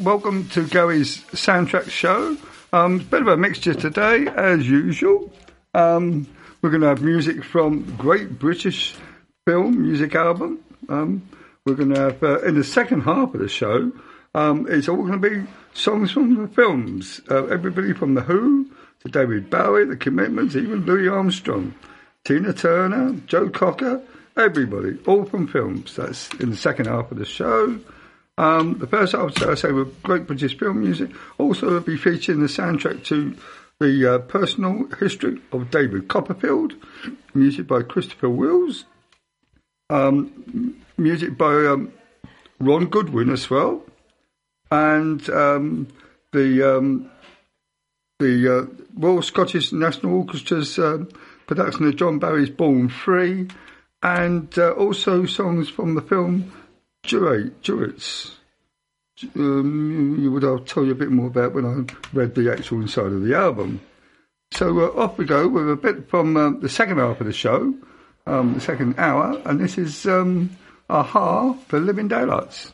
Welcome to Gary's soundtrack show. Um, bit of a mixture today, as usual. Um, we're going to have music from Great British Film Music Album. Um, we're going to have uh, in the second half of the show. Um, it's all going to be songs from the films. Uh, everybody from the Who to David Bowie, The Commitments, even Louis Armstrong, Tina Turner, Joe Cocker, everybody, all from films. That's in the second half of the show. Um, the first half, I say, with Great British Film Music, also will be featuring the soundtrack to the uh, personal history of David Copperfield, music by Christopher Wills, um, music by um, Ron Goodwin as well, and um, the um, the uh, Royal Scottish National Orchestra's uh, production of John Barry's Born Free, and uh, also songs from the film Duets. Um, you would I'll tell you a bit more about when I read the actual inside of the album. So uh, off we go with a bit from uh, the second half of the show, um, the second hour, and this is um, a-ha for Living Daylights.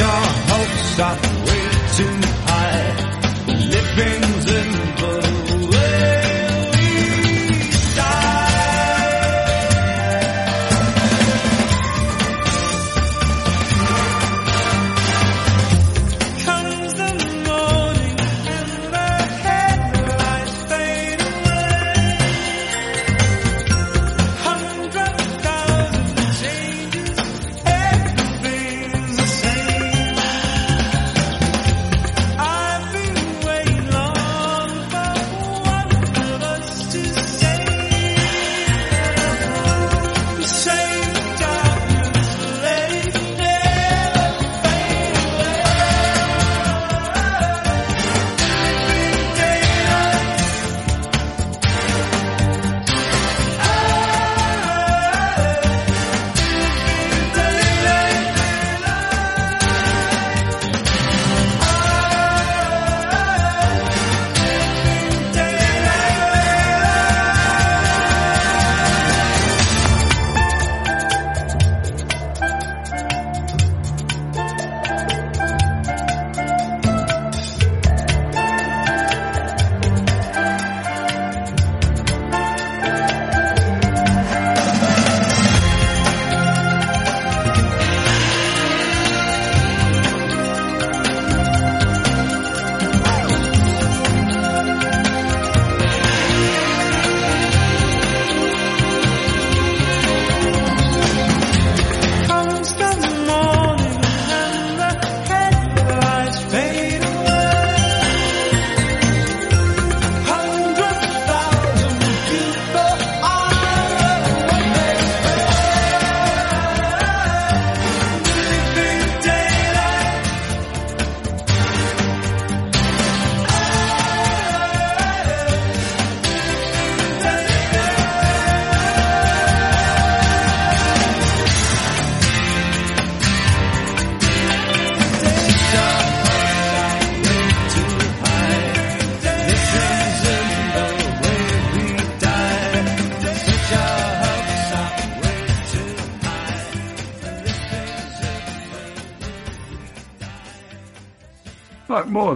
your hopes are way too high.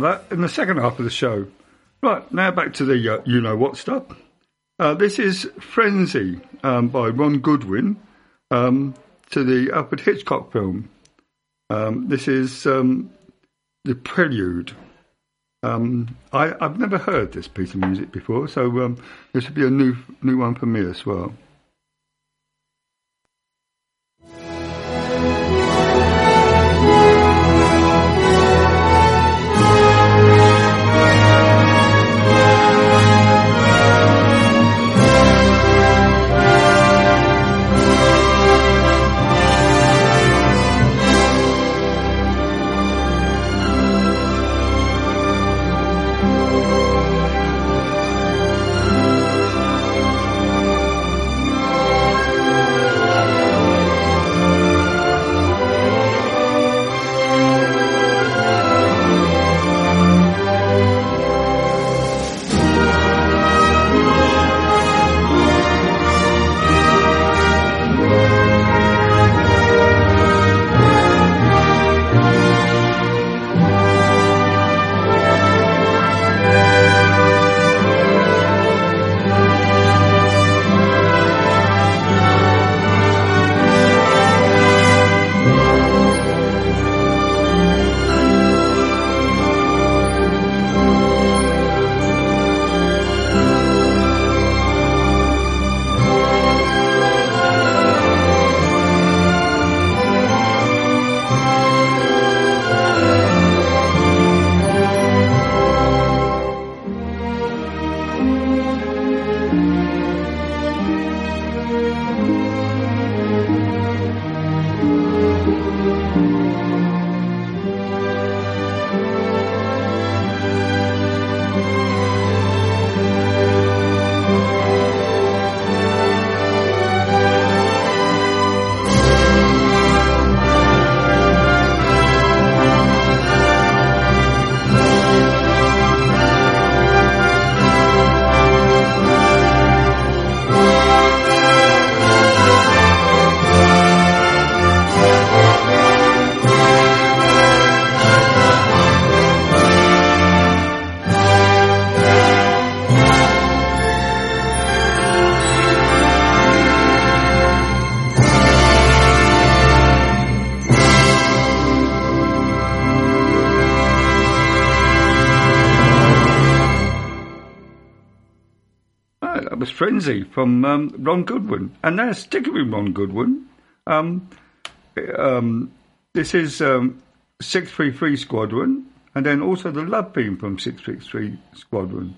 More of that in the second half of the show. Right, now back to the uh, you know what stuff. Uh, this is Frenzy um, by Ron Goodwin um, to the Alfred Hitchcock film. Um, this is um, the prelude. Um, I, have never heard this piece of music before, so um, this will be a new new one for me as well. Frenzy from um, Ron Goodwin. And now sticking with Ron Goodwin, um, um, this is um, 633 Squadron, and then also the Love Beam from 633 Squadron.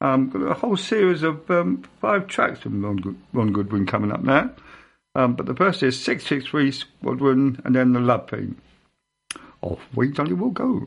Um, a whole series of um, five tracks from Ron, Ron Goodwin coming up now. But the first is 663 Squadron, and then the Love Theme. Off we jolly will go.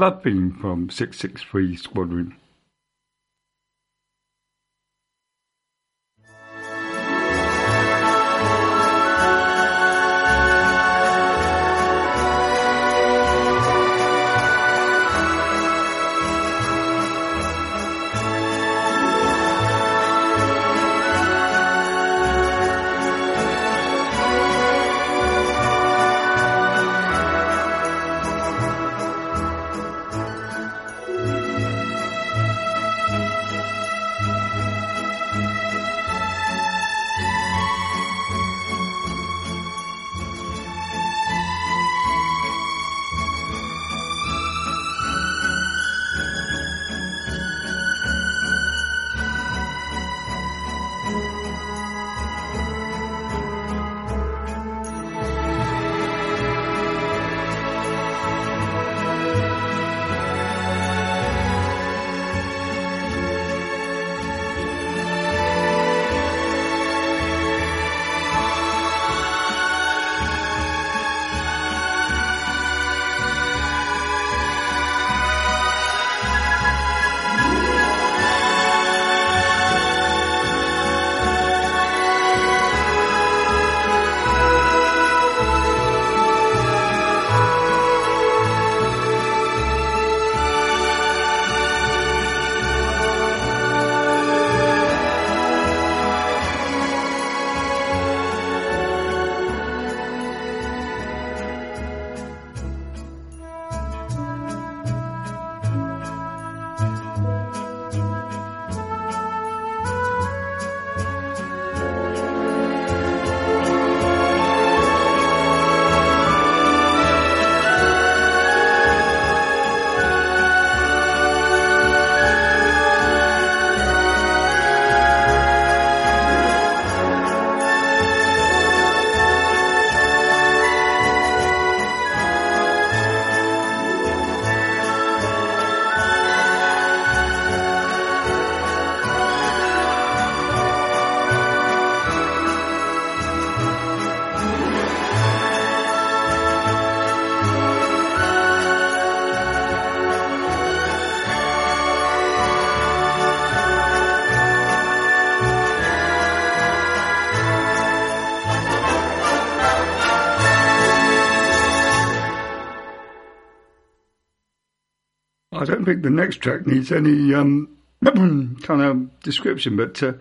Love theme from 663 Squadron. Think the next track needs any um, kind of description, but uh,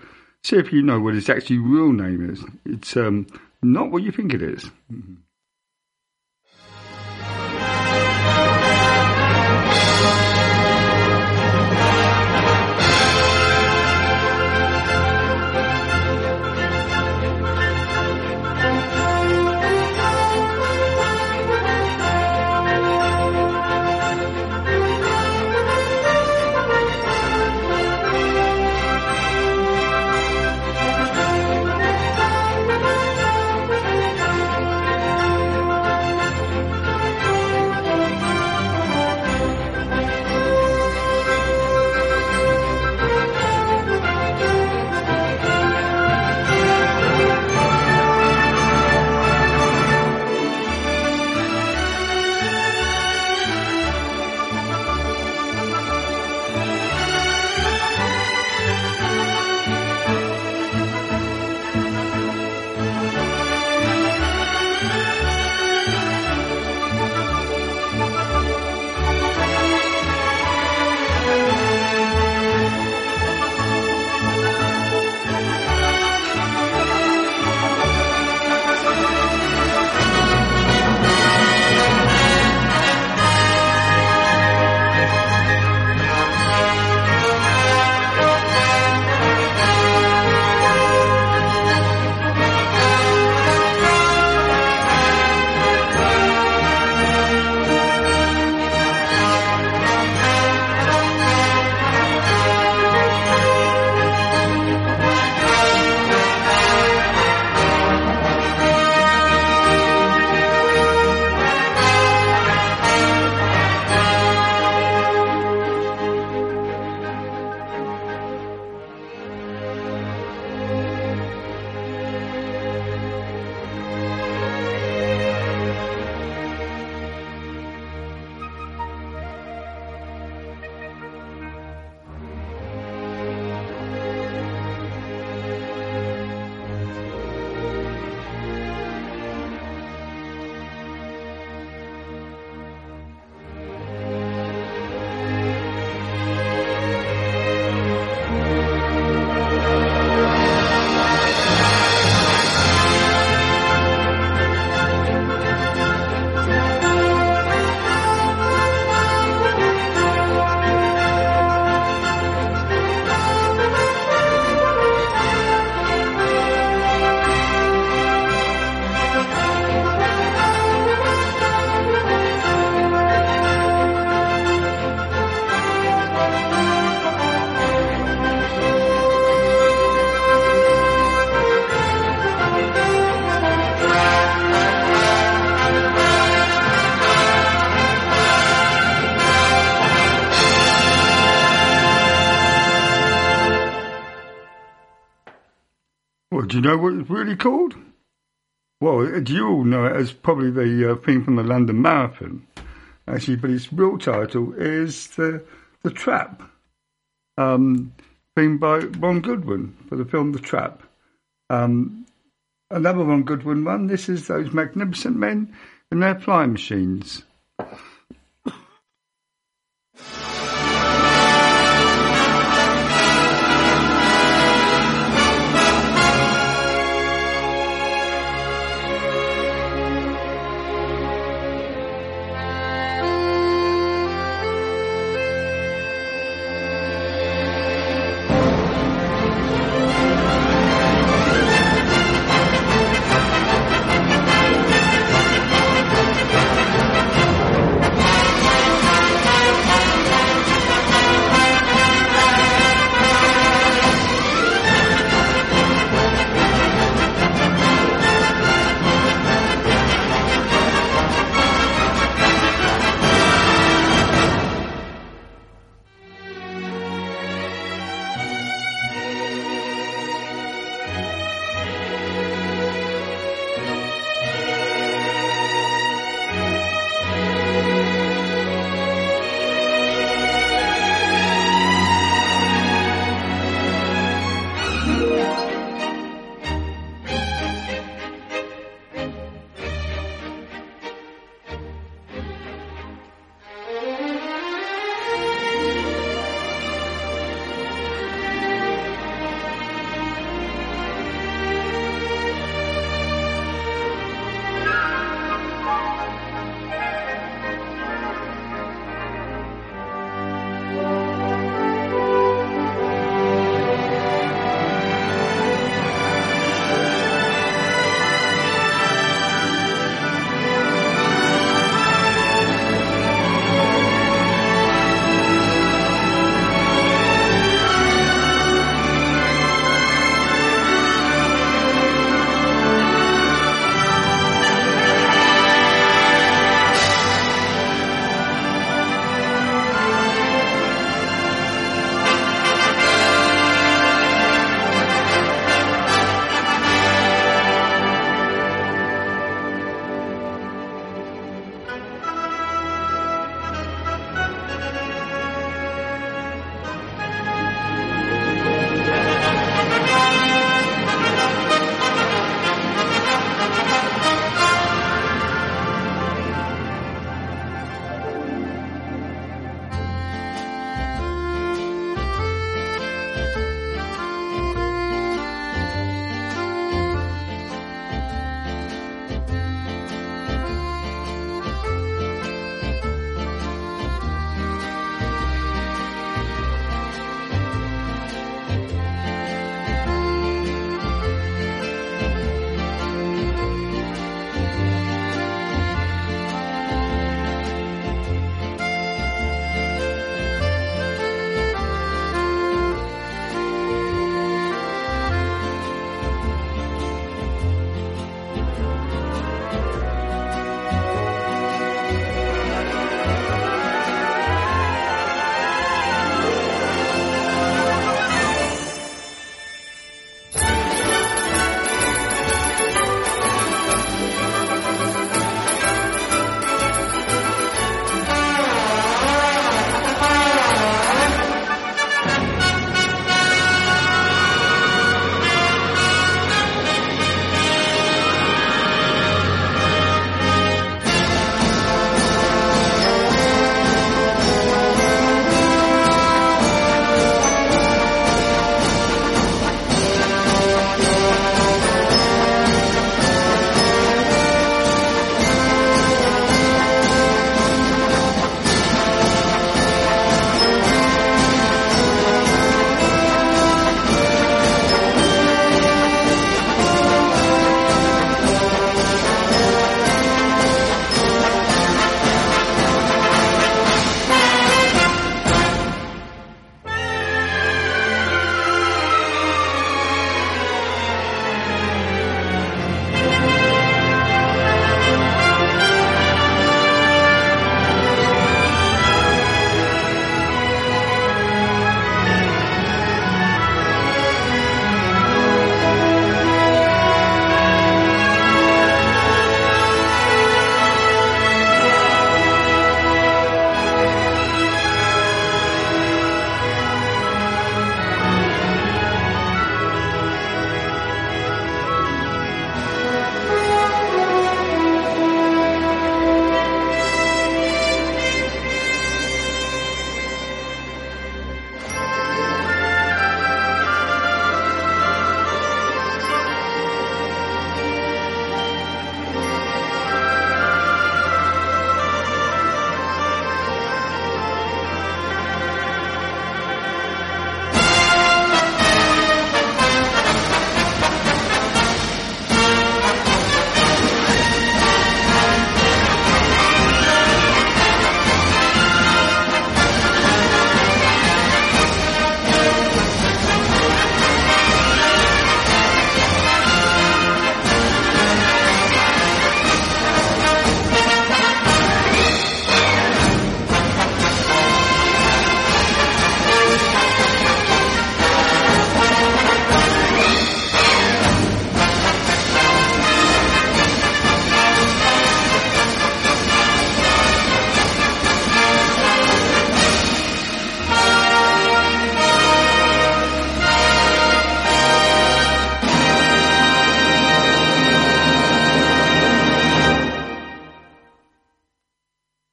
see if you know what its actual real name is. It's um, not what you think it is. Mm-hmm. Really called? Well, you all know it as probably the uh, theme from the London Marathon, actually, but its real title is the the Trap, um, theme by Ron Goodwin for the film The Trap. Um, another Ron Goodwin one. This is those magnificent men in their flying machines.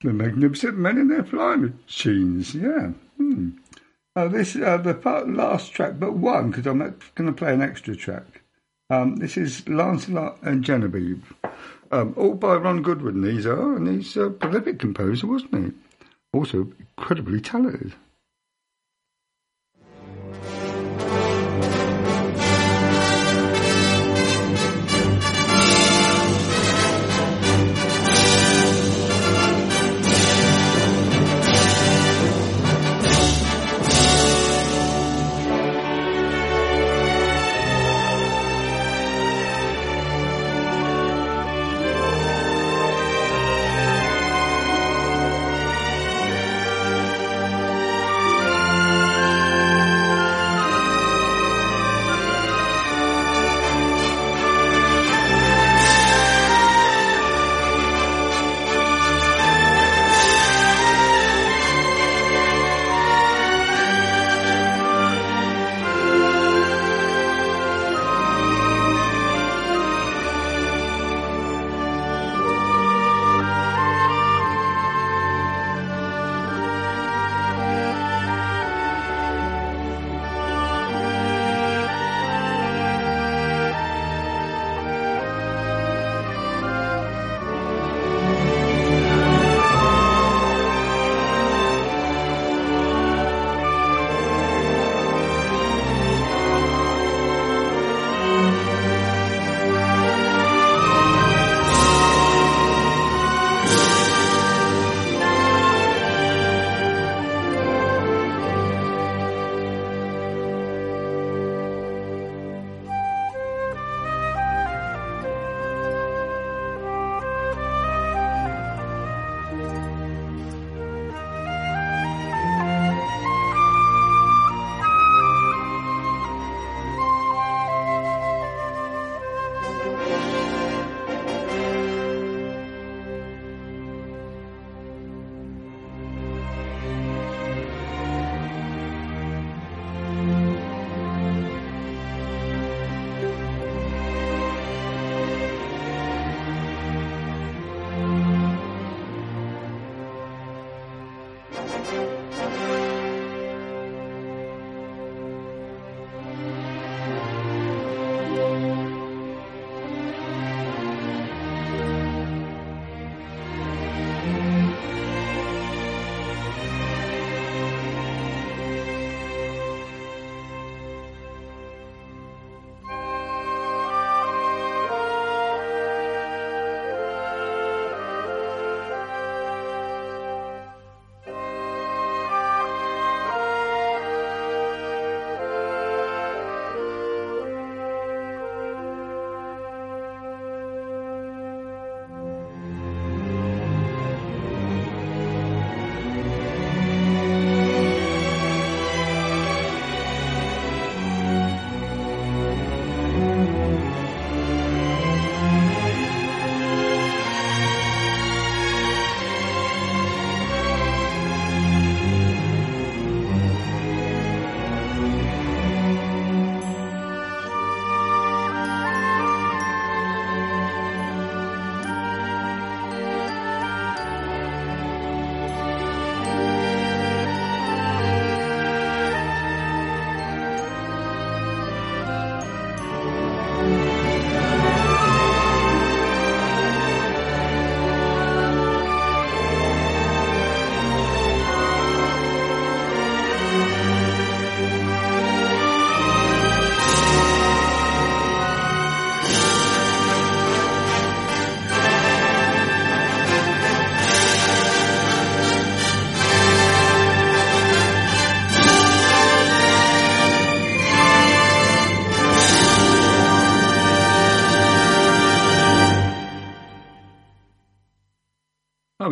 The Magnificent Men in Their Flying Machines, yeah. Hmm. Uh, this uh, the part, last track, but one because I'm going to play an extra track. Um, this is Lancelot and Genevieve, um, all by Ron Goodwin. These are, and he's a prolific composer, wasn't he? Also incredibly talented.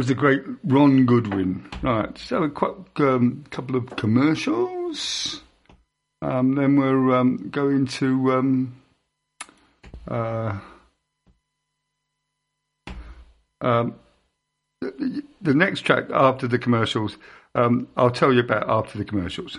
Was the great Ron Goodwin. Right, so a quite, um, couple of commercials. Um, then we're um, going to um, uh, um, the, the, next track after the commercials. Um, I'll tell you about after the commercials.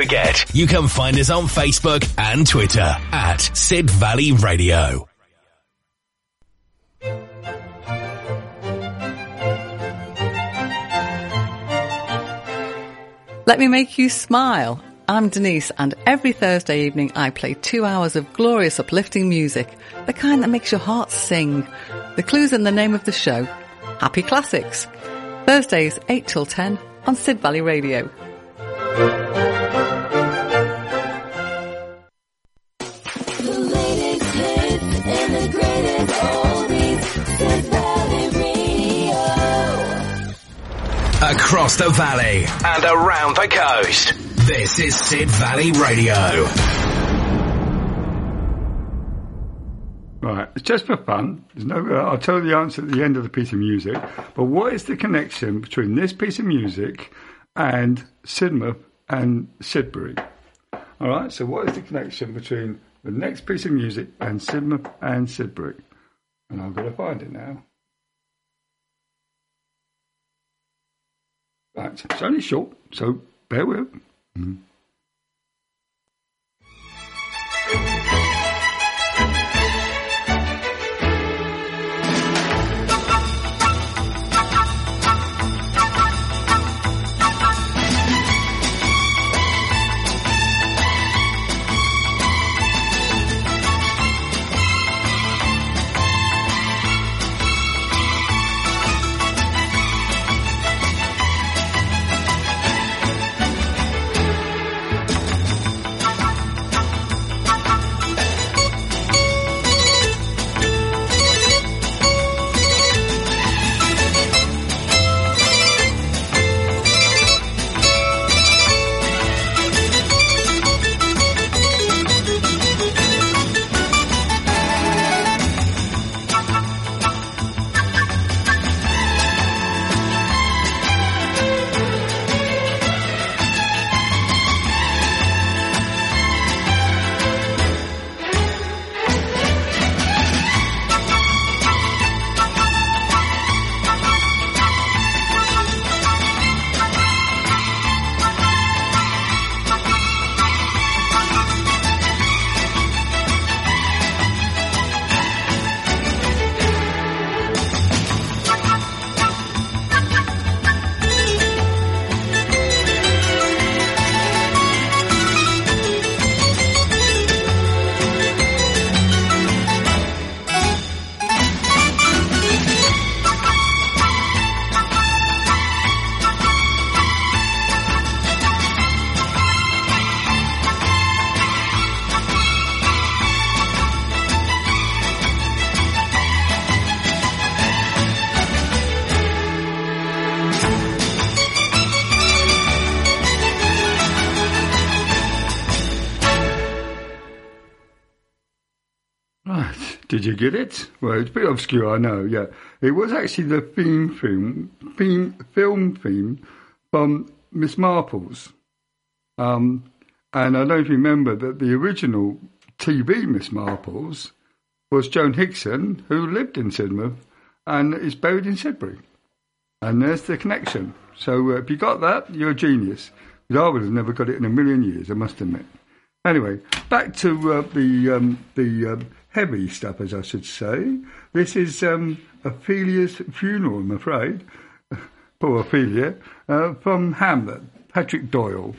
forget, you can find us on Facebook and Twitter at Sid Valley Radio. Let me make you smile. I'm Denise, and every Thursday evening I play two hours of glorious uplifting music, the kind that makes your heart sing. The clue's in the name of the show. Happy Classics. Thursdays, 8 till 10 on Sid Valley Radio. Across the valley and around the coast. This is Sid Valley Radio. Right, it's just for fun. There's no. Uh, I'll tell you the answer at the end of the piece of music. But what is the connection between this piece of music and Sidmouth and Sidbury? All right. So, what is the connection between the next piece of music and Sidmouth and Sidbury? And I've got to find it now. Right. It's only short, so bear with. Mhm. Did you get it? Well, it's a bit obscure, I know. Yeah, it was actually the theme film, theme film theme from Miss Marple's. Um, and I don't remember that the original TV Miss Marple's was Joan Hickson, who lived in Sidmouth and is buried in Sidbury. And there's the connection. So uh, if you got that, you're a genius. I would have never got it in a million years, I must admit. Anyway, back to uh, the um, the um, heavy stuff, as I should say. This is um, Ophelia's funeral, I'm afraid. Poor Ophelia, uh, from Hamlet, Patrick Doyle.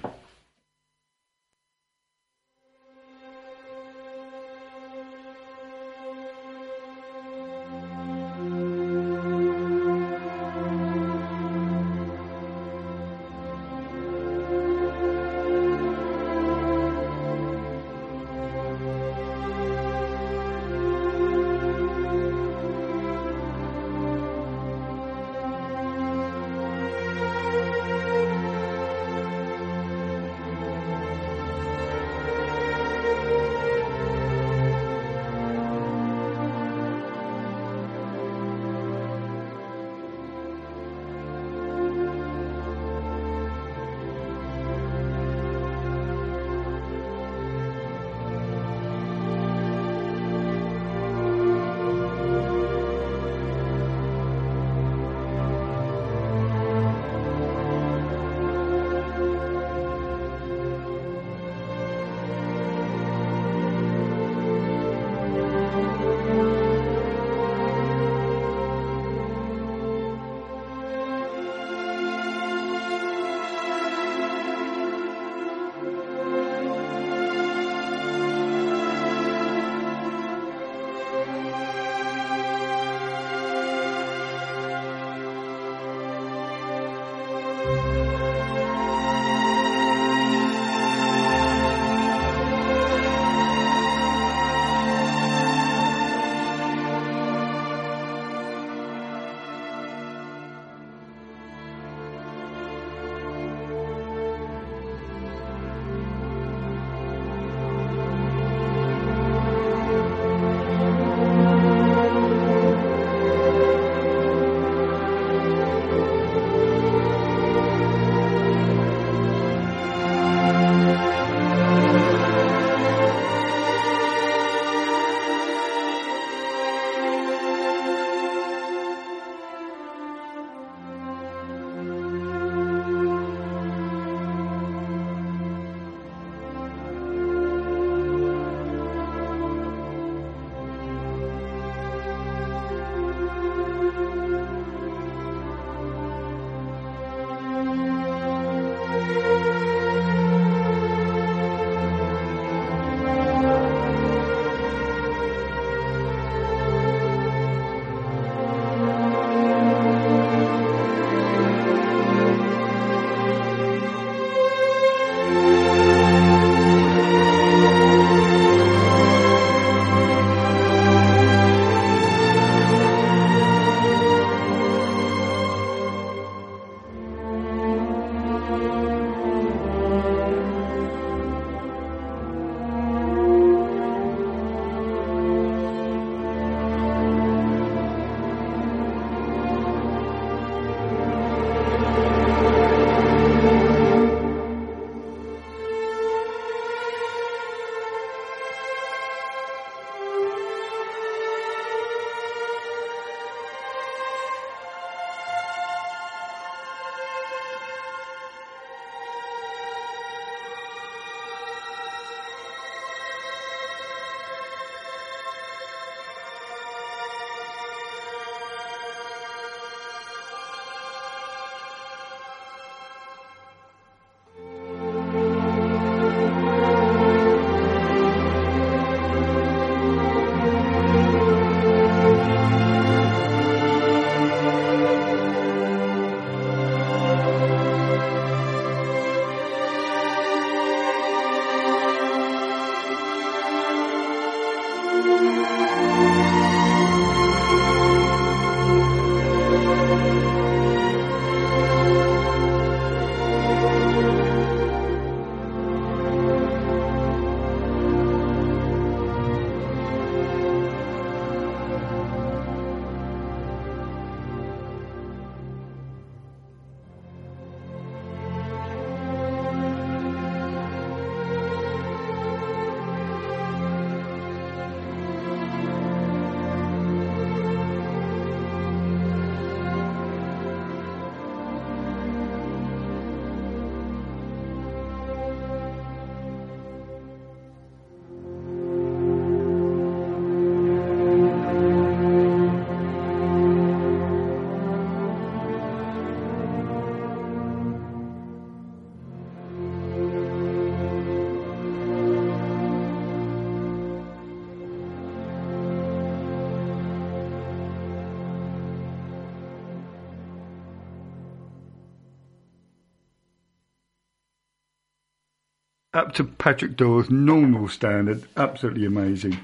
Up to Patrick Doyle's normal standard, absolutely amazing.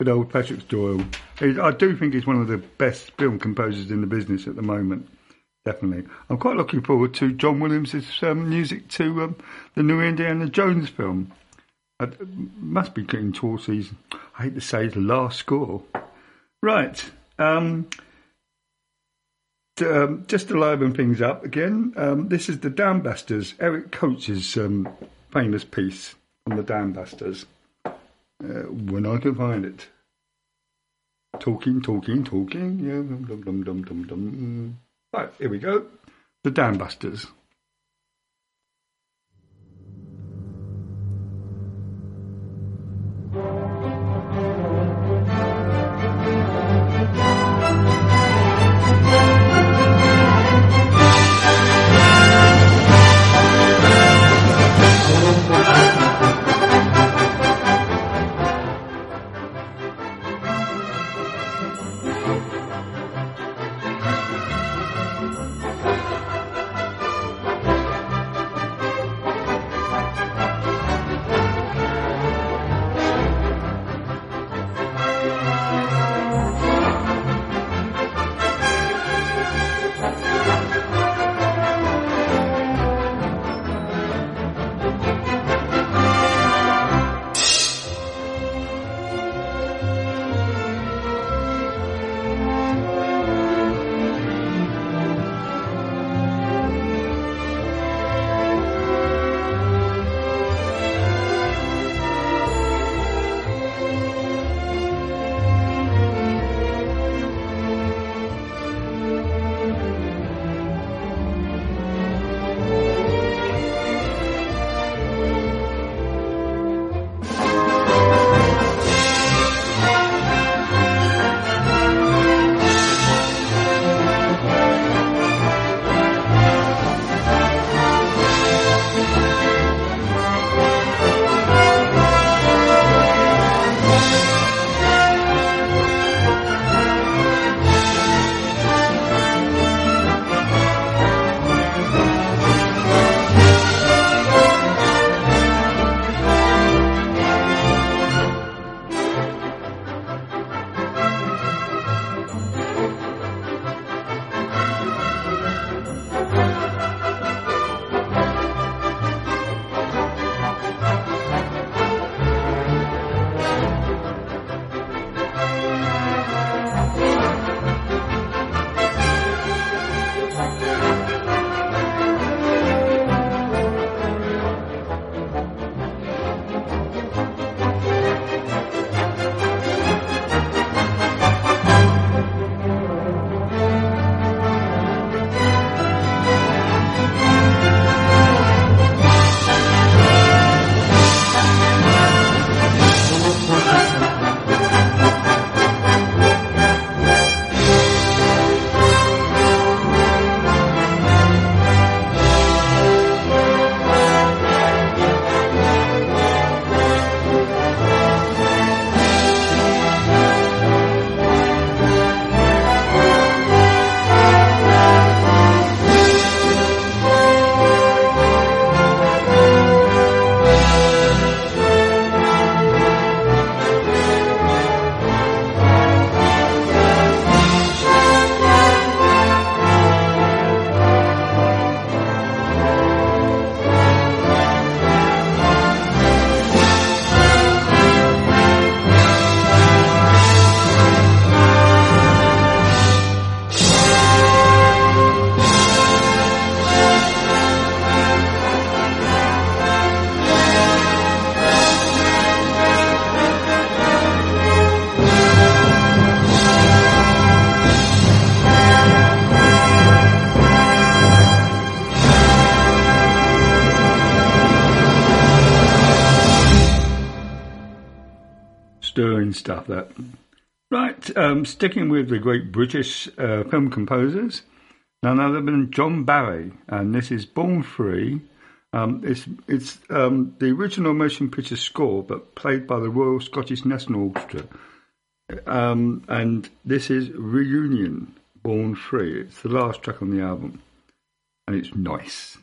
Good old Patrick Doyle. I do think he's one of the best film composers in the business at the moment. Definitely. I'm quite looking forward to John Williams' um, music to um, the new Indiana Jones film. It must be getting towards his, I hate to say, the last score. Right. Um, to, um, just to liven things up again, um, this is the Dambusters, Eric Coates' um, famous piece on the Dambusters. Uh, when I can find it. Talking, talking, talking. Yeah, dum, dum, dum, dum, dum. Right, here we go. The Dambusters. Um, sticking with the great British uh, film composers, none other than John Barry, and this is Born Free. Um, it's it's um, the original motion picture score, but played by the Royal Scottish National Orchestra. Um, and this is Reunion, Born Free. It's the last track on the album, and it's nice.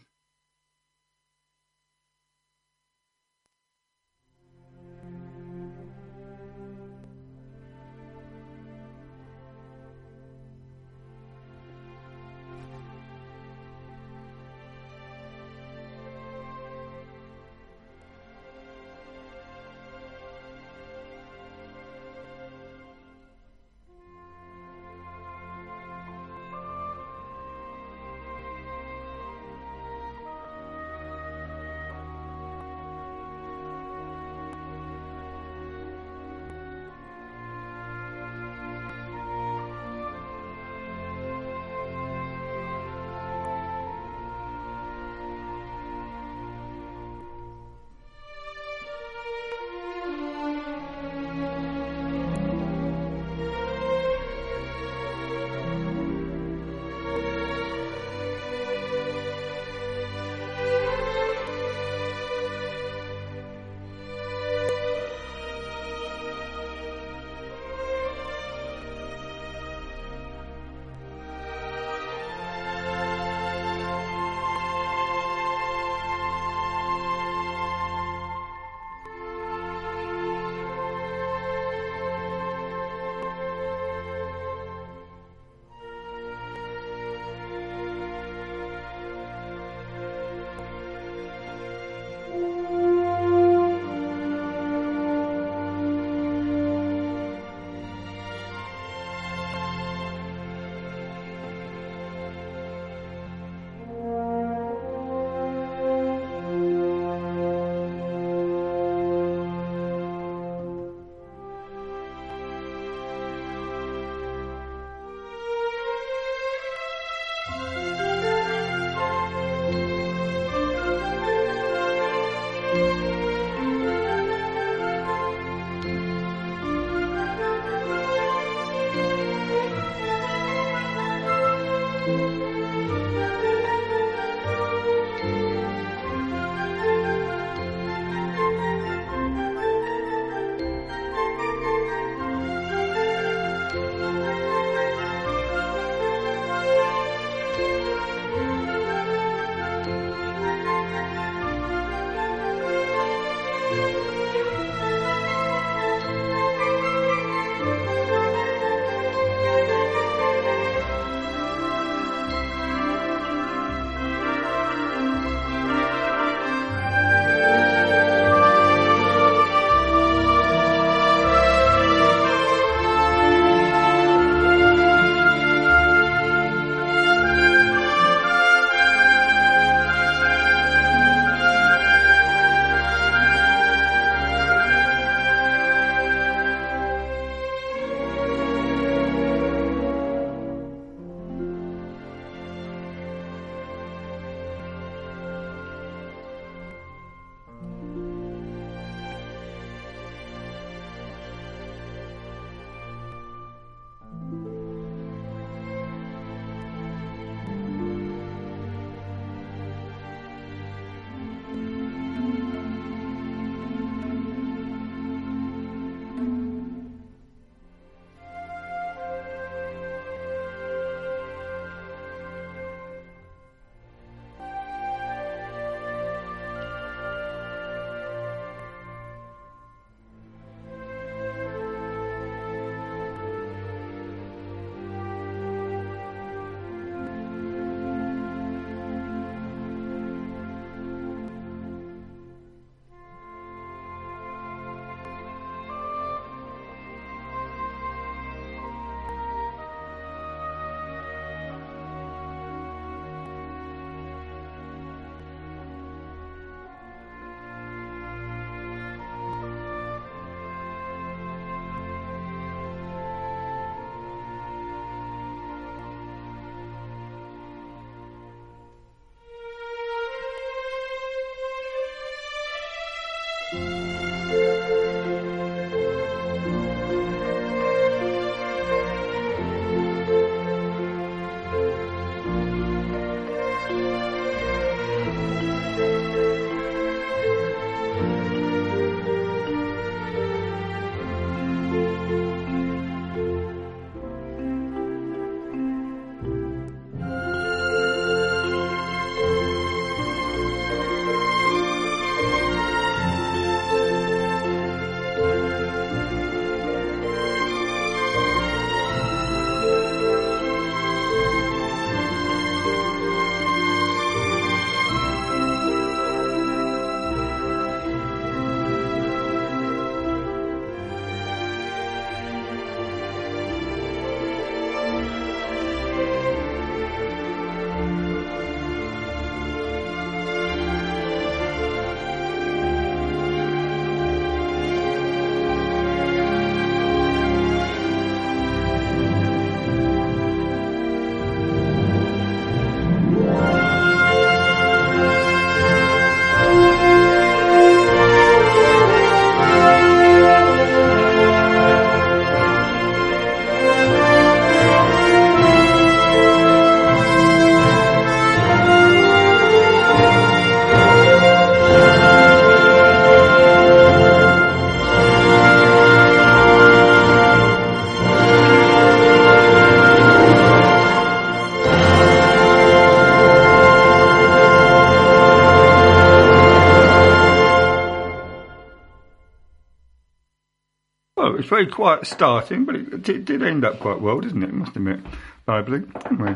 Very quiet starting, but it, it did end up quite well, didn't it? Must admit, lively. Anyway,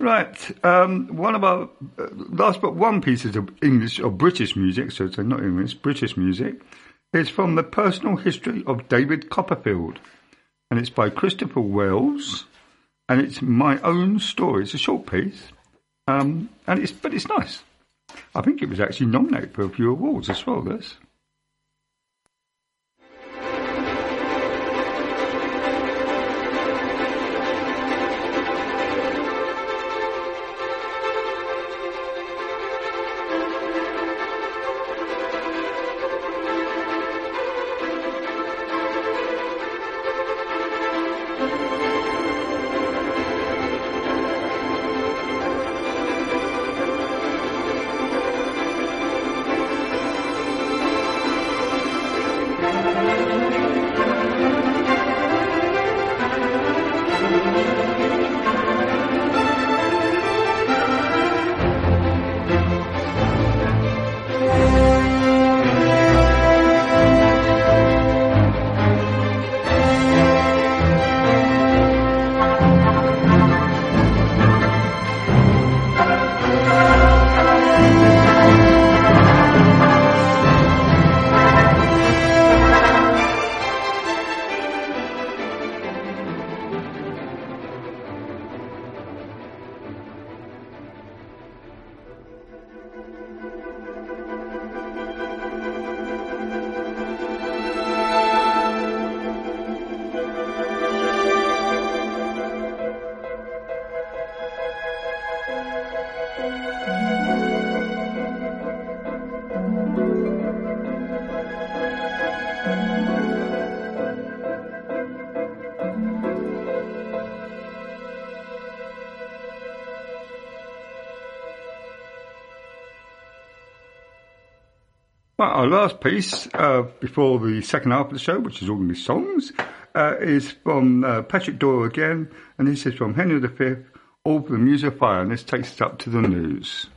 right. Um, one of our uh, last but one pieces of English or British music, so say not English, British music, is from the personal history of David Copperfield, and it's by Christopher Willis, and it's my own story. It's a short piece, um, and it's but it's nice. I think it was actually nominated for a few awards as well. This. Our last piece uh, before the second half of the show, which is all these songs, uh, is from uh, Patrick Doyle again, and this is from Henry V, All for the Muse of Fire, and this takes us up to the news.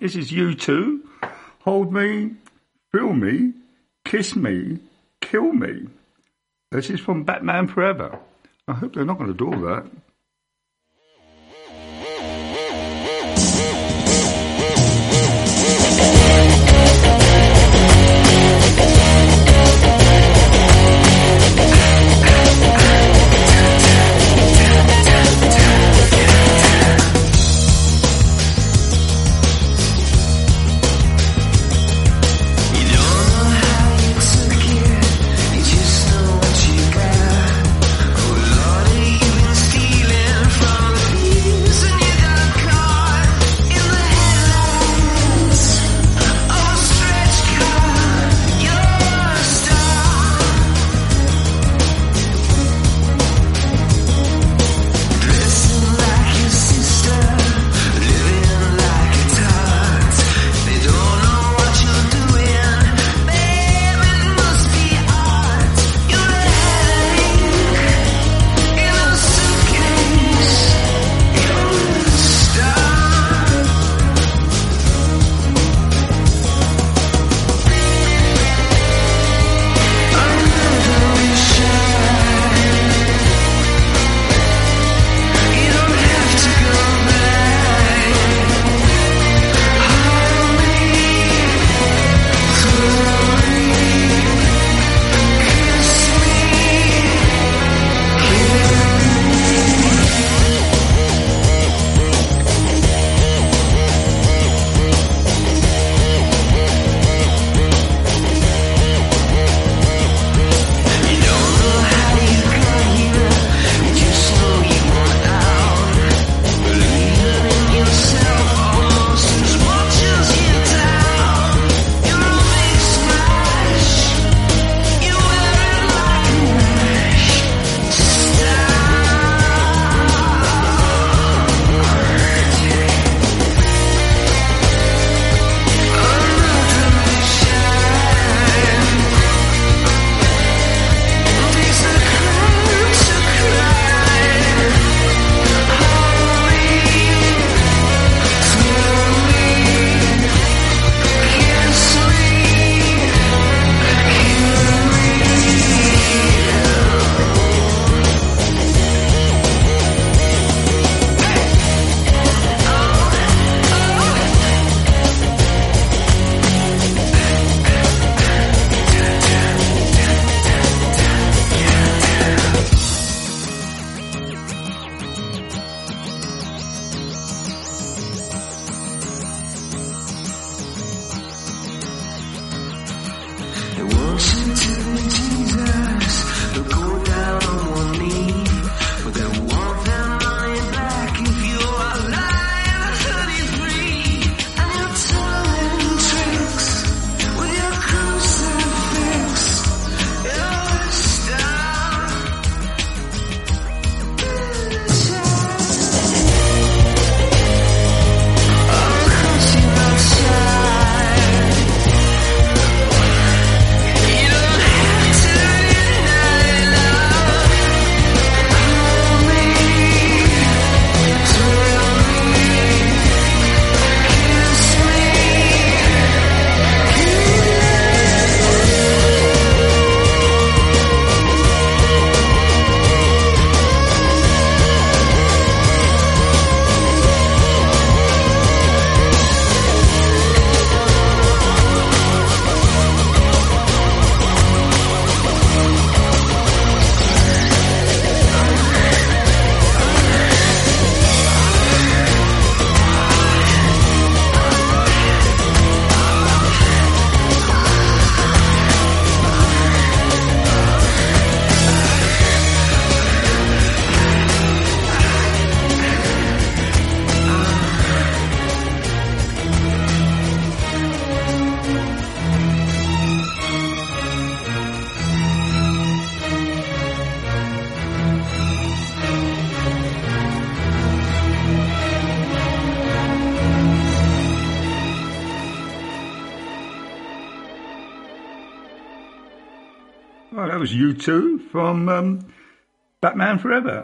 This is U2. Hold me, feel me, kiss me, kill me. This is from Batman Forever. I hope they're not going to do all that.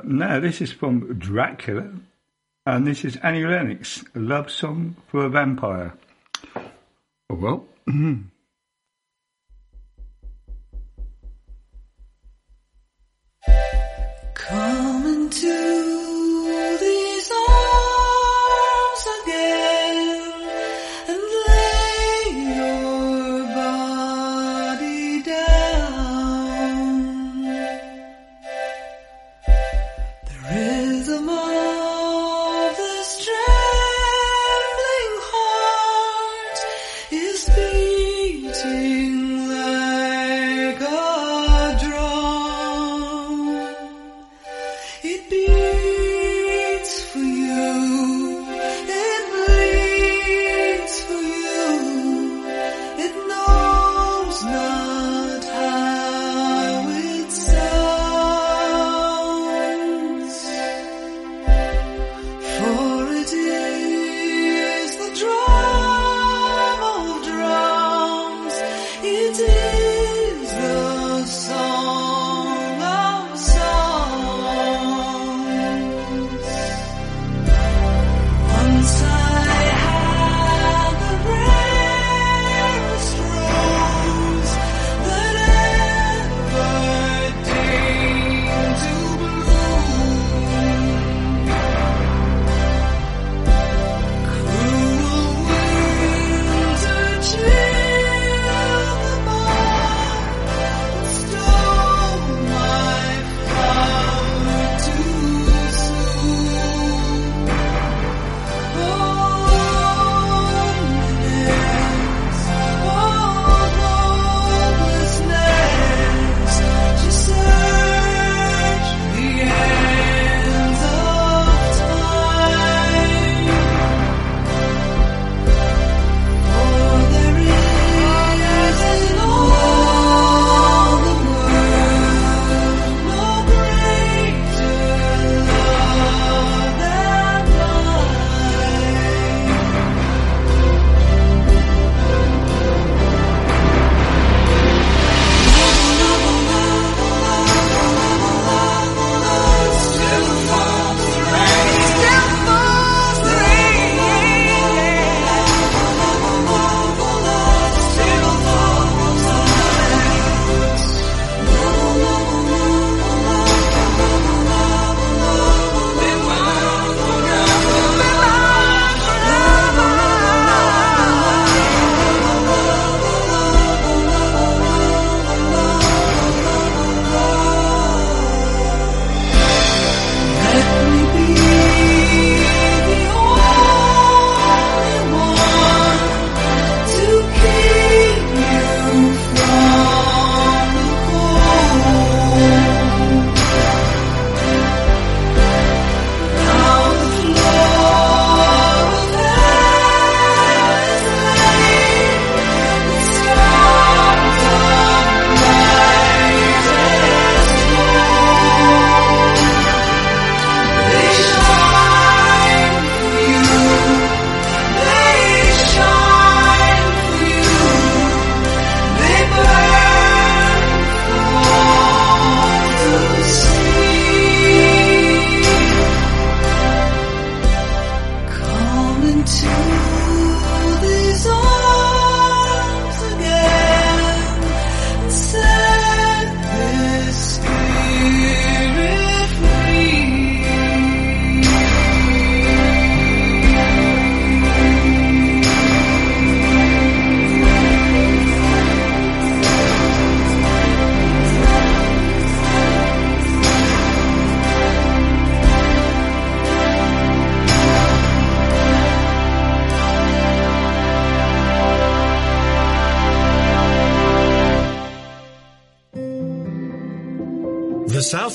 Now, this is from Dracula, and this is Annie Lennox, love song for a vampire. Oh, well. Come into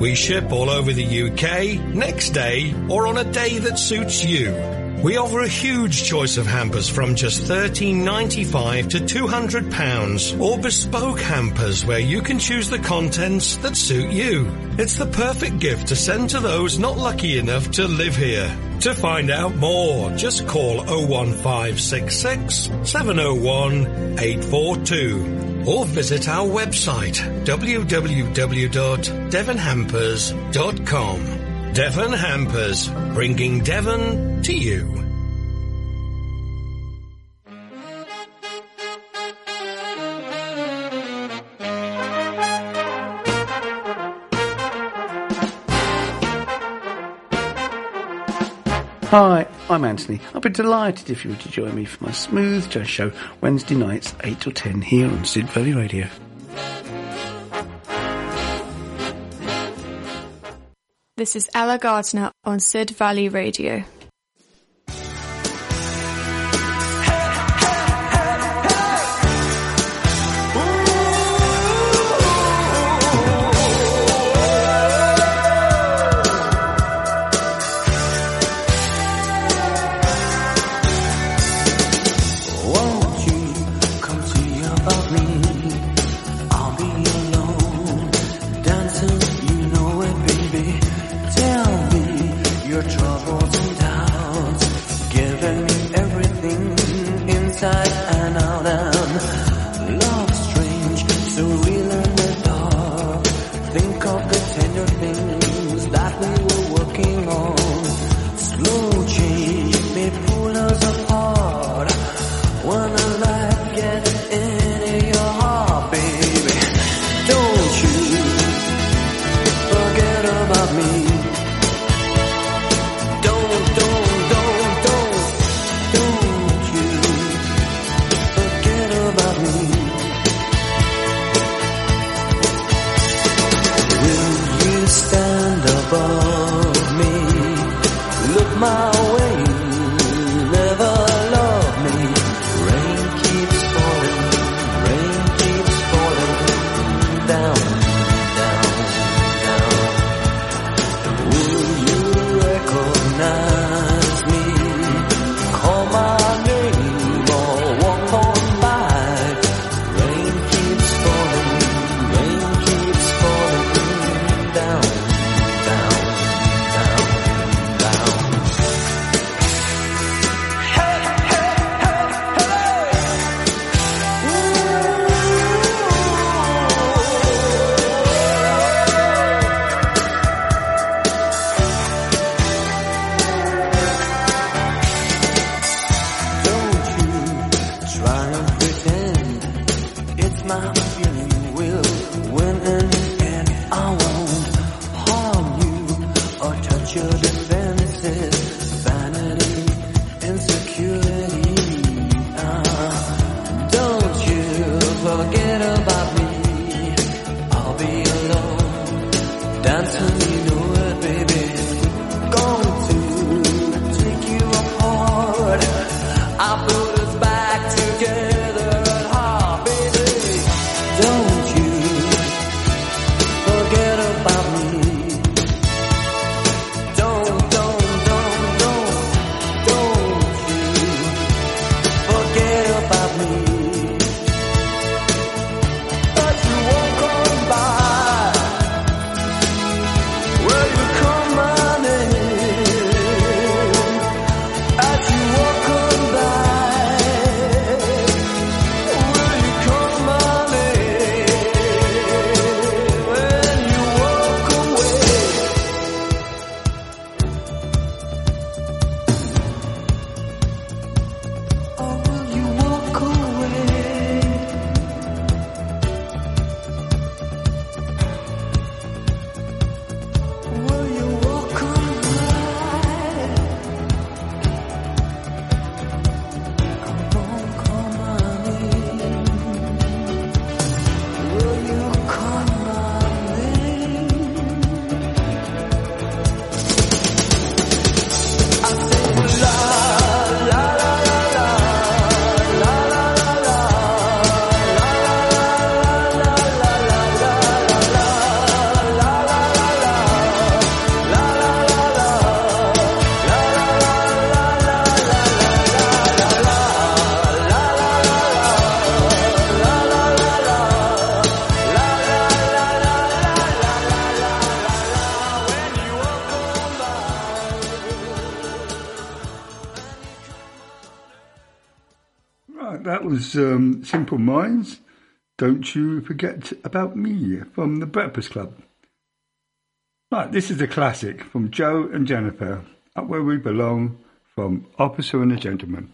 We ship all over the UK, next day, or on a day that suits you. We offer a huge choice of hampers from just $13.95 to £200 or bespoke hampers where you can choose the contents that suit you. It's the perfect gift to send to those not lucky enough to live here. To find out more, just call 01566 701 842 or visit our website www.devonhampers.com. Devon Hampers, bringing Devon to you. Hi, I'm Anthony. I'll be delighted if you were to join me for my smooth jazz show Wednesday nights 8 till 10 here on Sid Valley Radio. This is Ella Gardner on Sid Valley Radio. My Simple Minds, Don't You Forget About Me from The Breakfast Club. Right, this is a classic from Joe and Jennifer, Up Where We Belong from Officer and a Gentleman.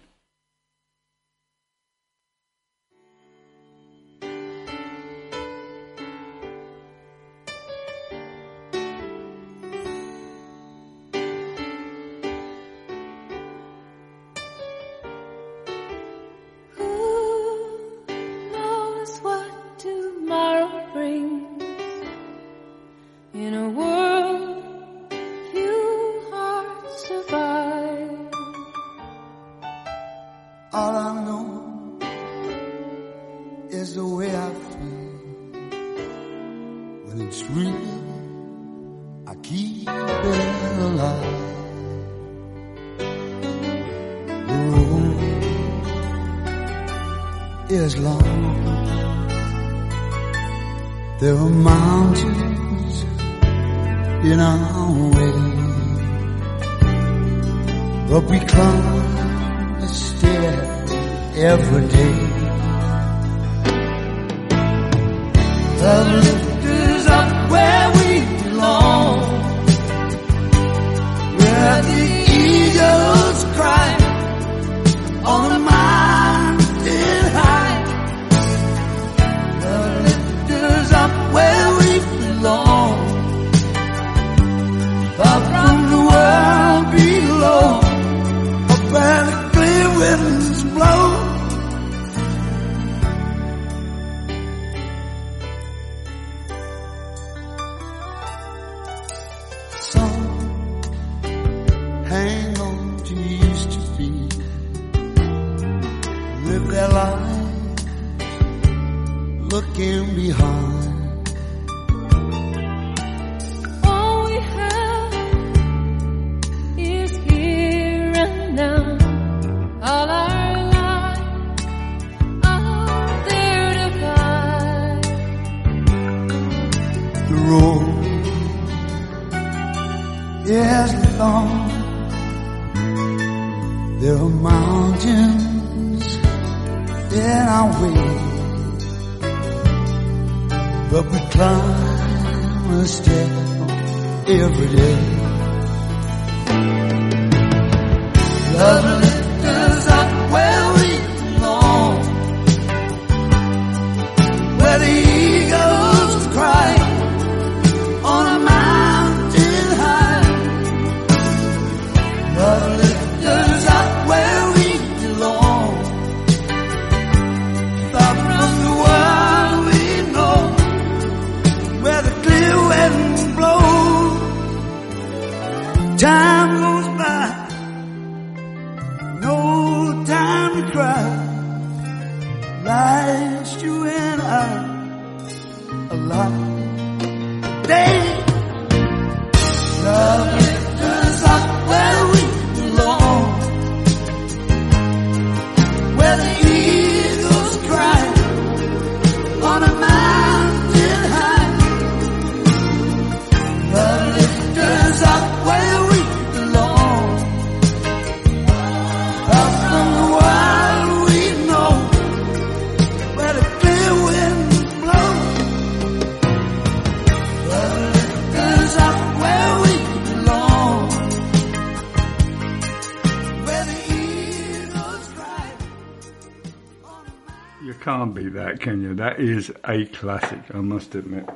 Kenya. That is a classic, I must admit.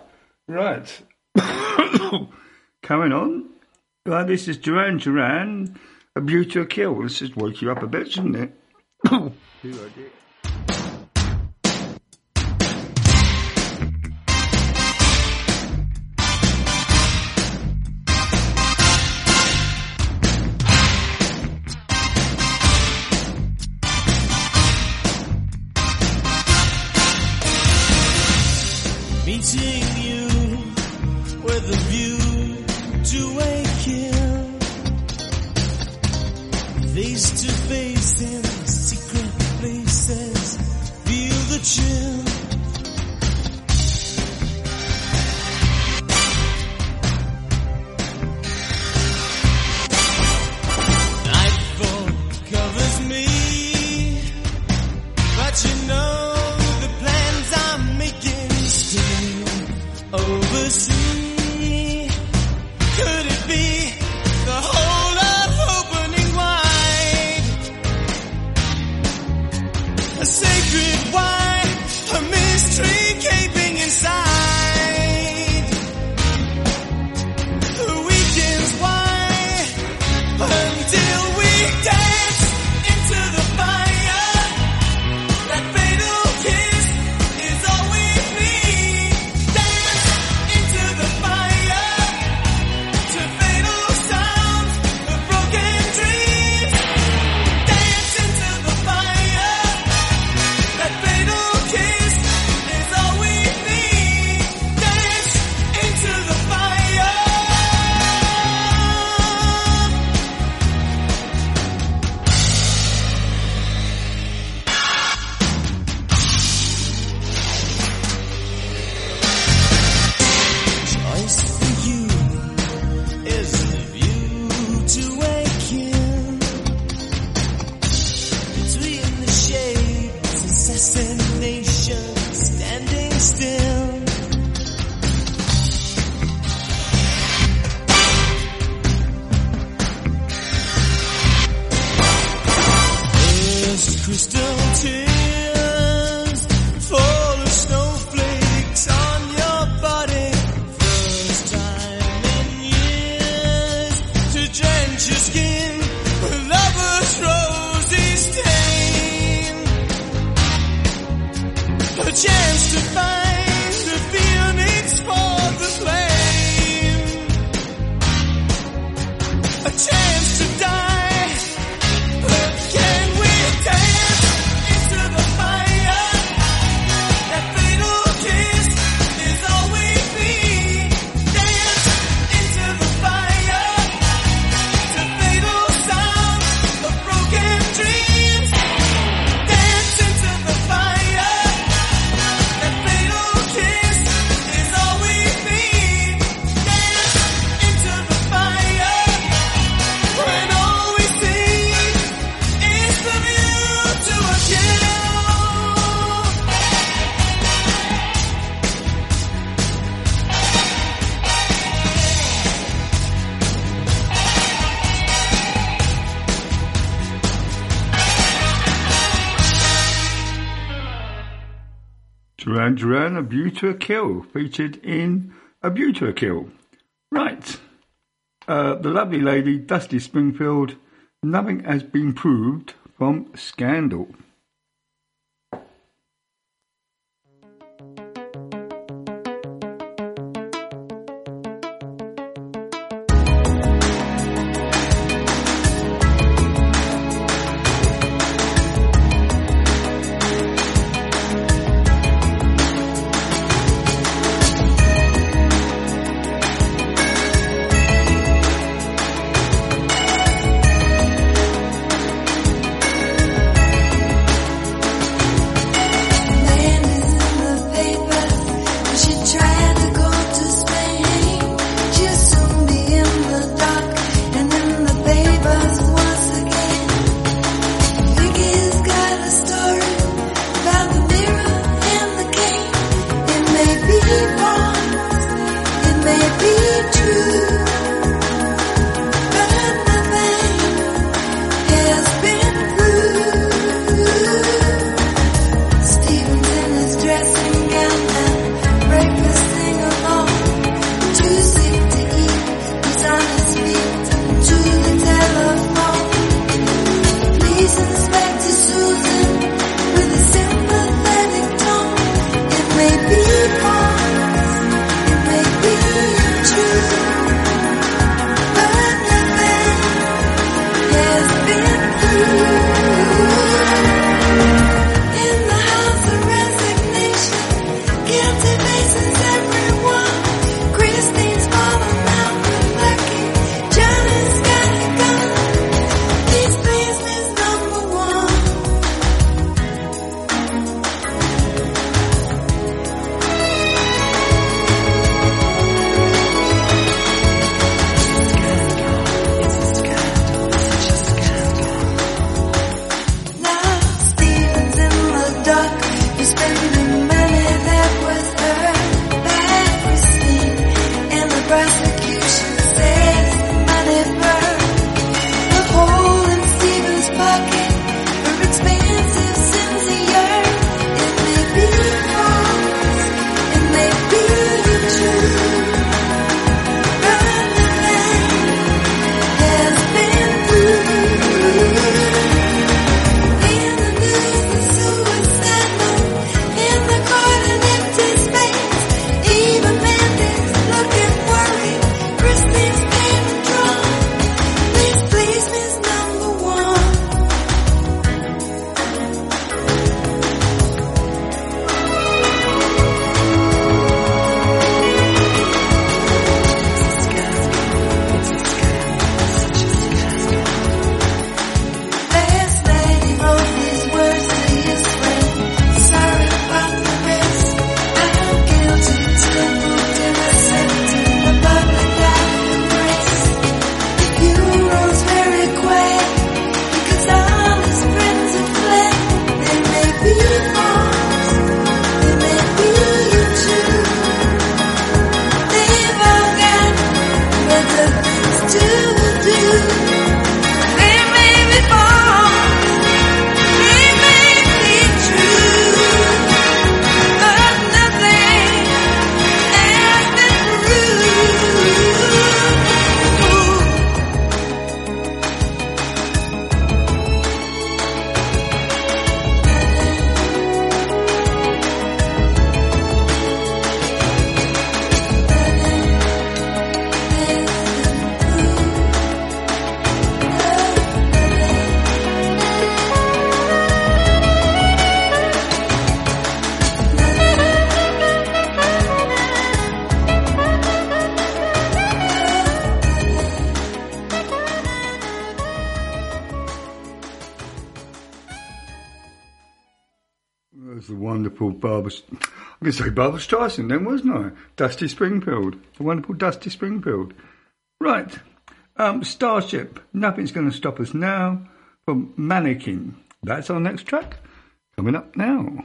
Right. Coming on. Well, this is Duran Duran, A Beauty to Kill. This is wake you up a bit, shouldn't it? Wood's Run, A View to a Kill, featured in A View to a Kill. Right. Uh, the lovely lady, Dusty Springfield, nothing has been proved from Scandal. could say Barbra Streisand then, wasn't I? Dusty Springfield, the wonderful Dusty Springfield. Right, um, Starship, nothing's going to stop us now from Mannequin. That's our next track coming up now.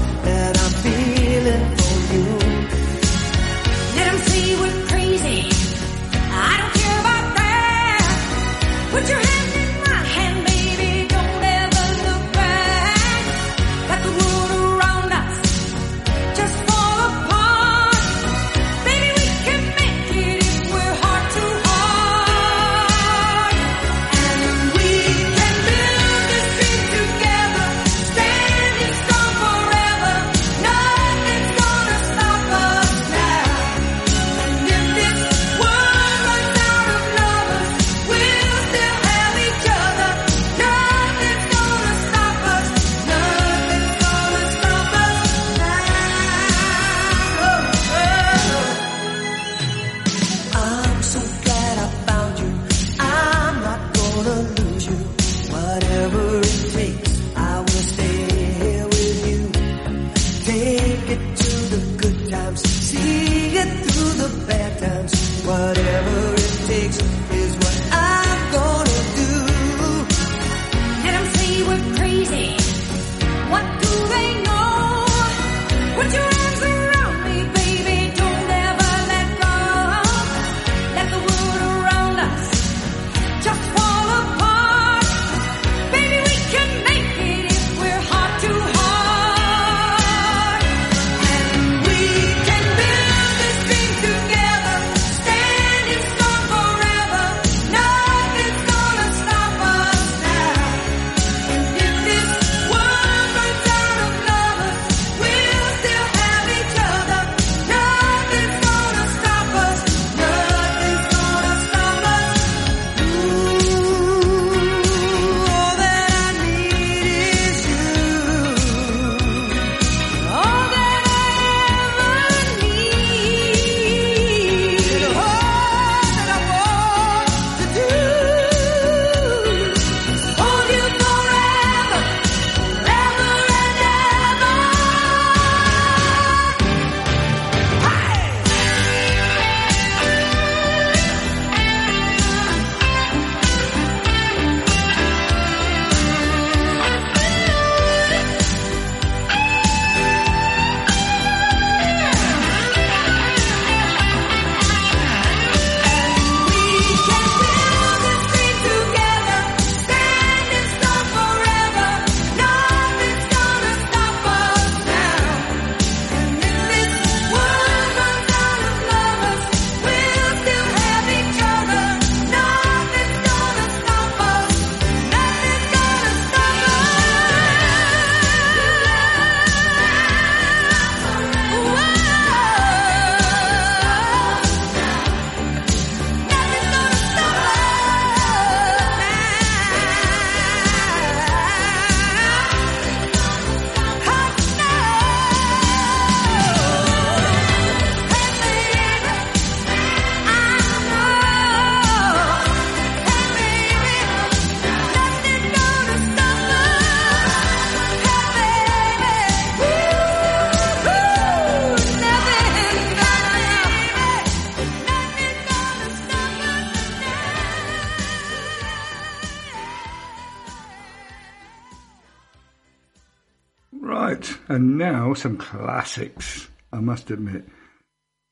now some classics, I must admit.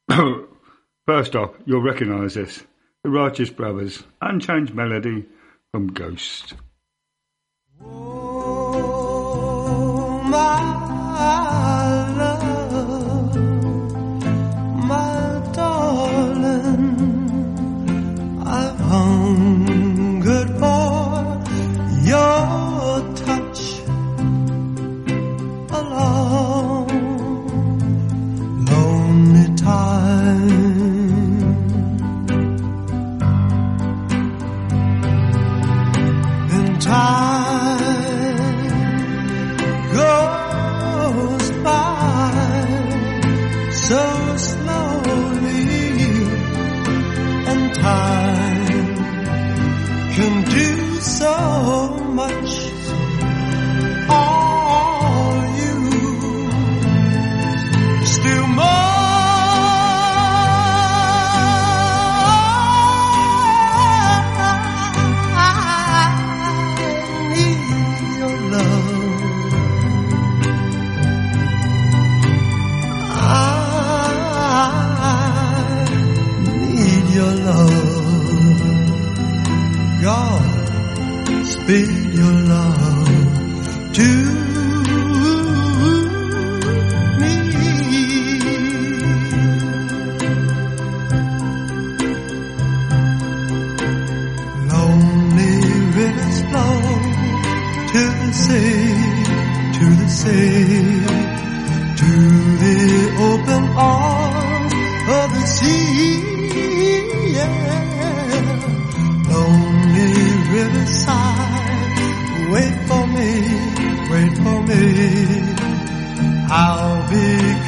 First off, you'll recognise this The Righteous Brothers, Unchained Melody from Ghost. Oh, my. time. Can do so. Be.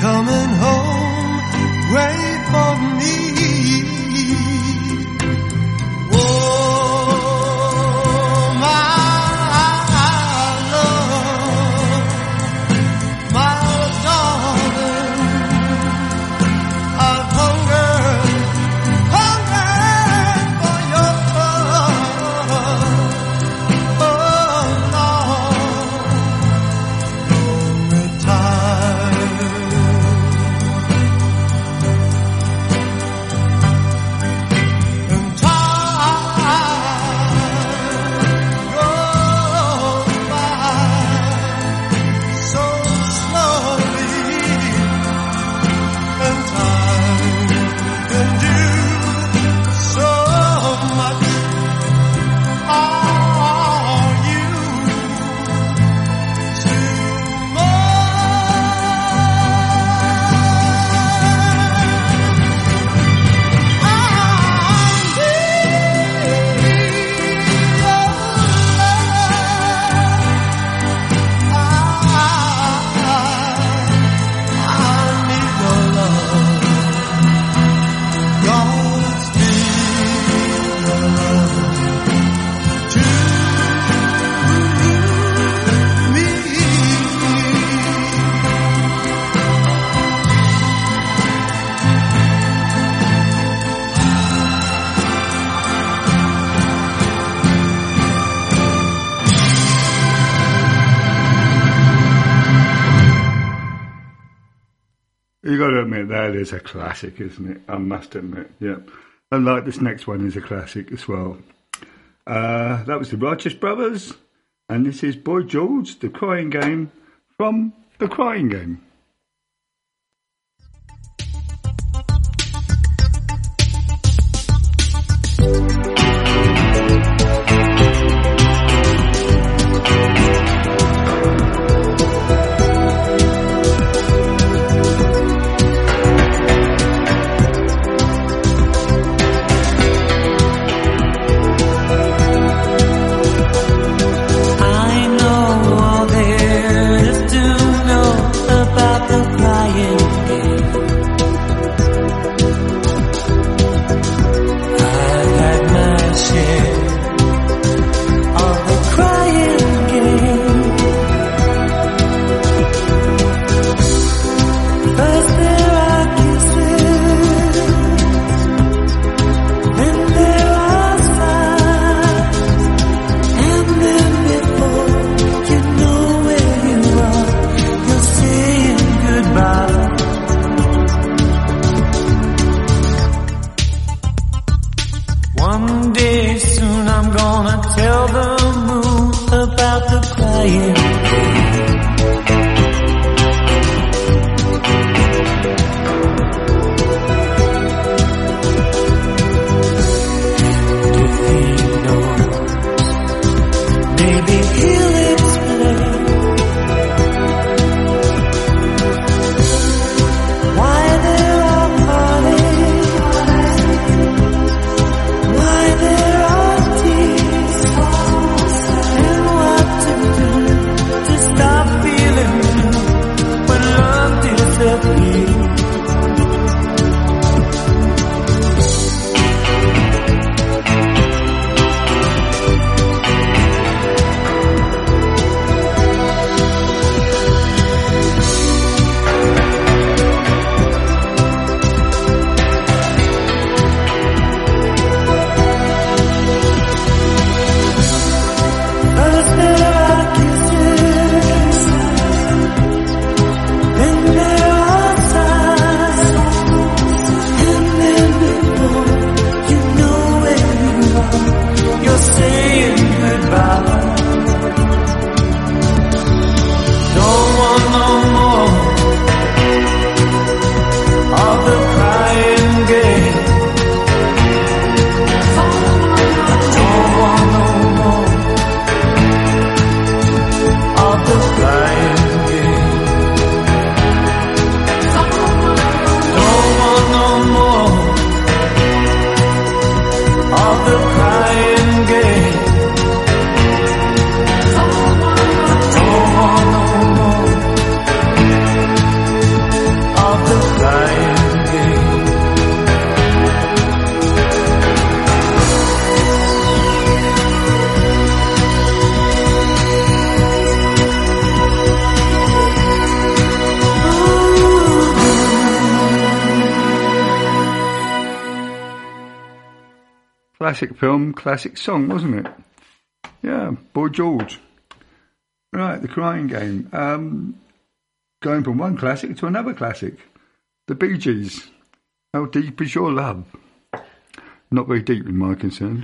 coming. is a classic, isn't it? I must admit, yeah. And like this next one is a classic as well. Uh, that was the Righteous Brothers, and this is Boy George, The Crying Game, from The Crying Game. Classic film, classic song, wasn't it? Yeah, Boy George. Right, the crying game. Um, going from one classic to another classic. The Bee Gees. How deep is your love? Not very deep in my concern.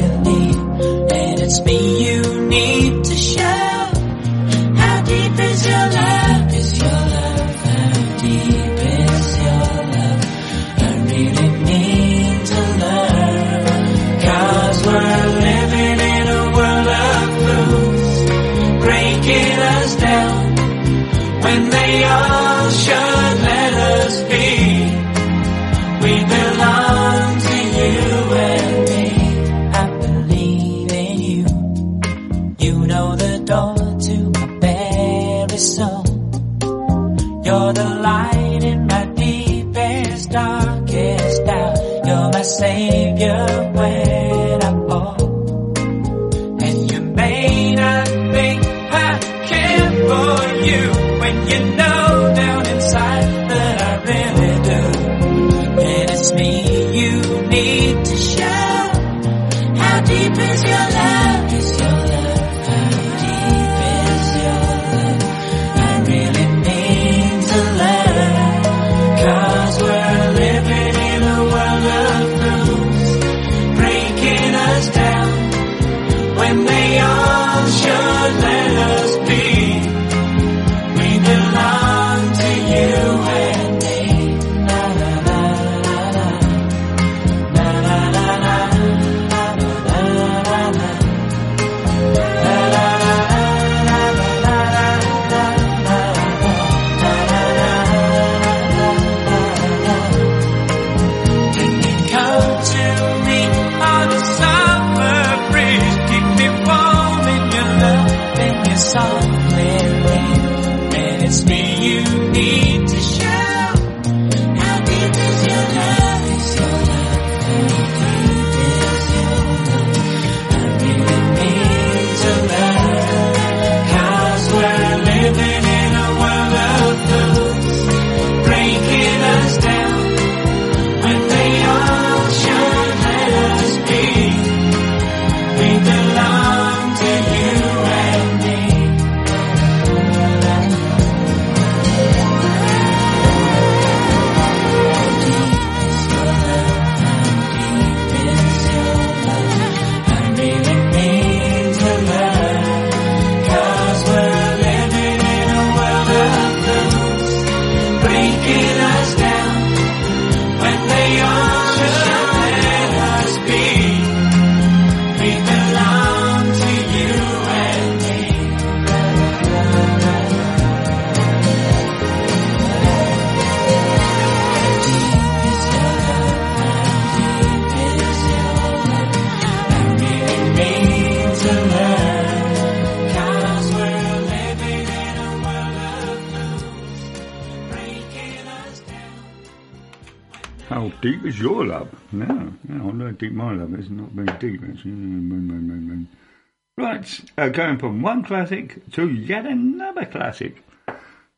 going from one classic to yet another classic.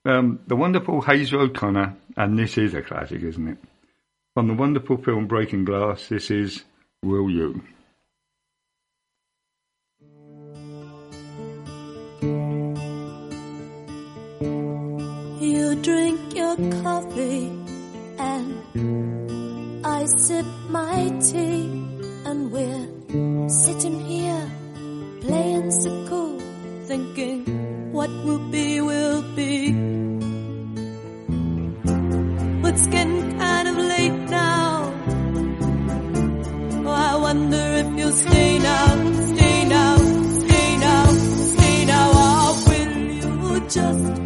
Um, the wonderful Hazel O'Connor, and this is a classic, isn't it? From the wonderful film Breaking Glass, this is Will You? You drink your coffee and I sip my tea and we're sitting here playing so cool, thinking what will be will be. But it's getting kind of late now. Oh, I wonder if you'll stay now, stay now, stay now, stay now. Or will you just?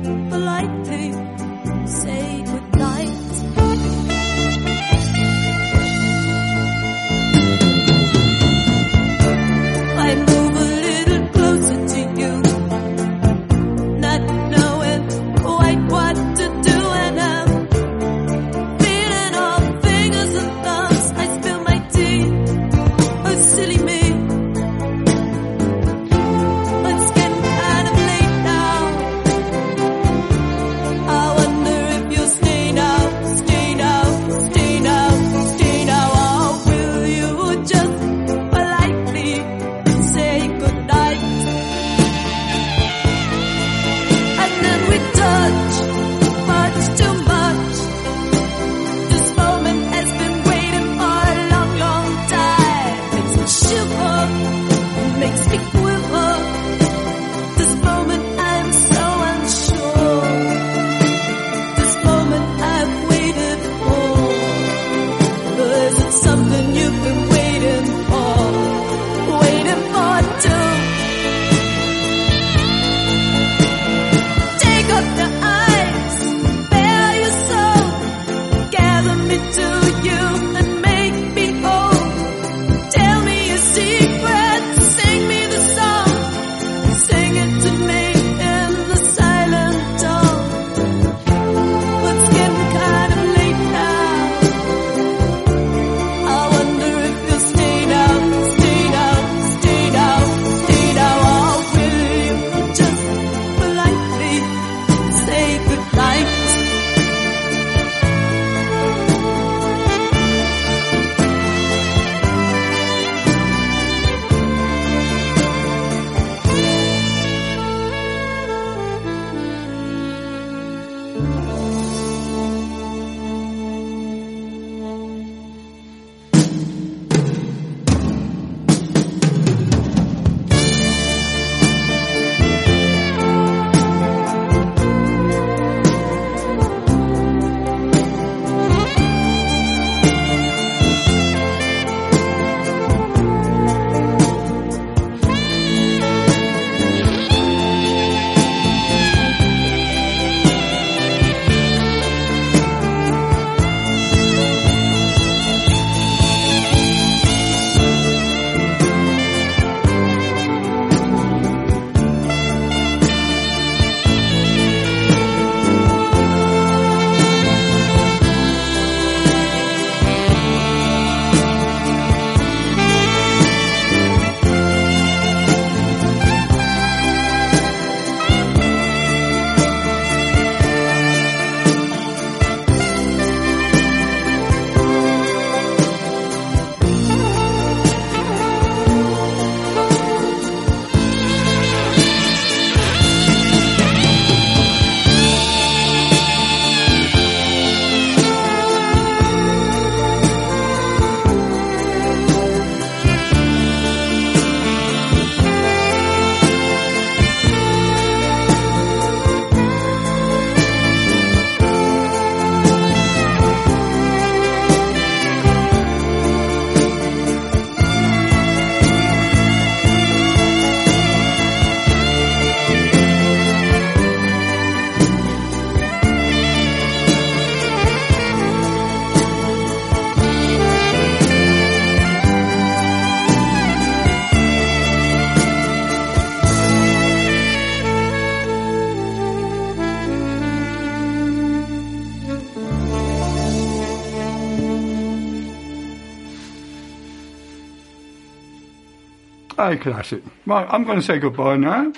Classic. Right, I'm going to say goodbye now.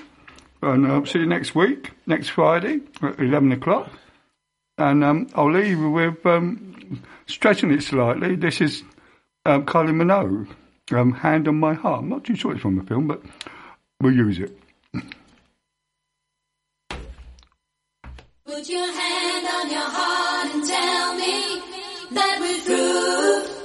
And I'll see you next week, next Friday at 11 o'clock. And um, I'll leave with um, stretching it slightly. This is um, Kylie Minogue, um, Hand on My Heart. I'm not too sure it's from the film, but we'll use it. Put your hand on your heart and tell me that we're through.